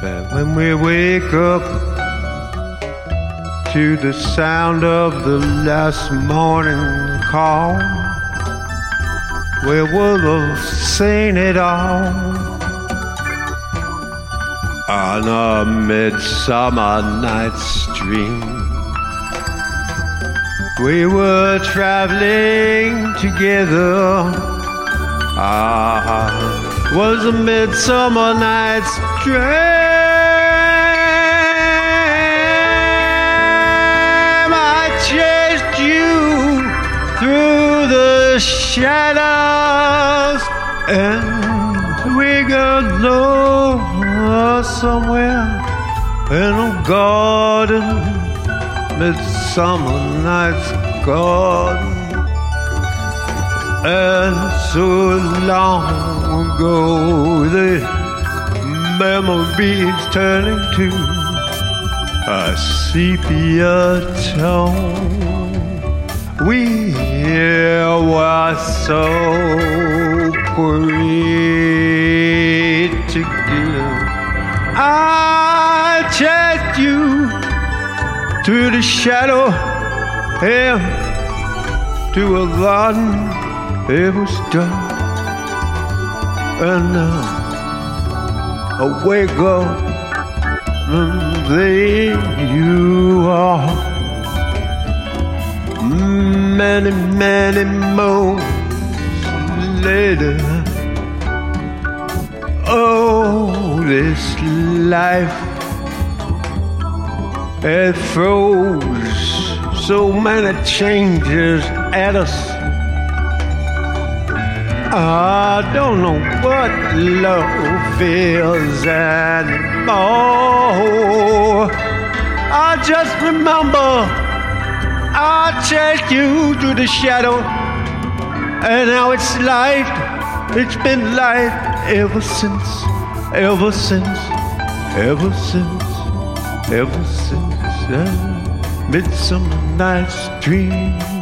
But when we wake up to the sound of the last morning call, we would have seen it all on a midsummer night's dream. We were traveling together. Ah, was a midsummer night's dream. Shadows, and we got lost somewhere in a garden, midsummer night's garden. And so long ago, the memories turning to a sepia tone. We were so together. I chased you through the shadow and to a garden. It was dark, and now I wake up and there you are. Mm. Many, many moons later. Oh, this life it throws so many changes at us. I don't know what love is anymore. I just remember I chased you through the shadow, and now it's light. It's been light ever since, ever since, ever since, ever since that midsummer night's dream.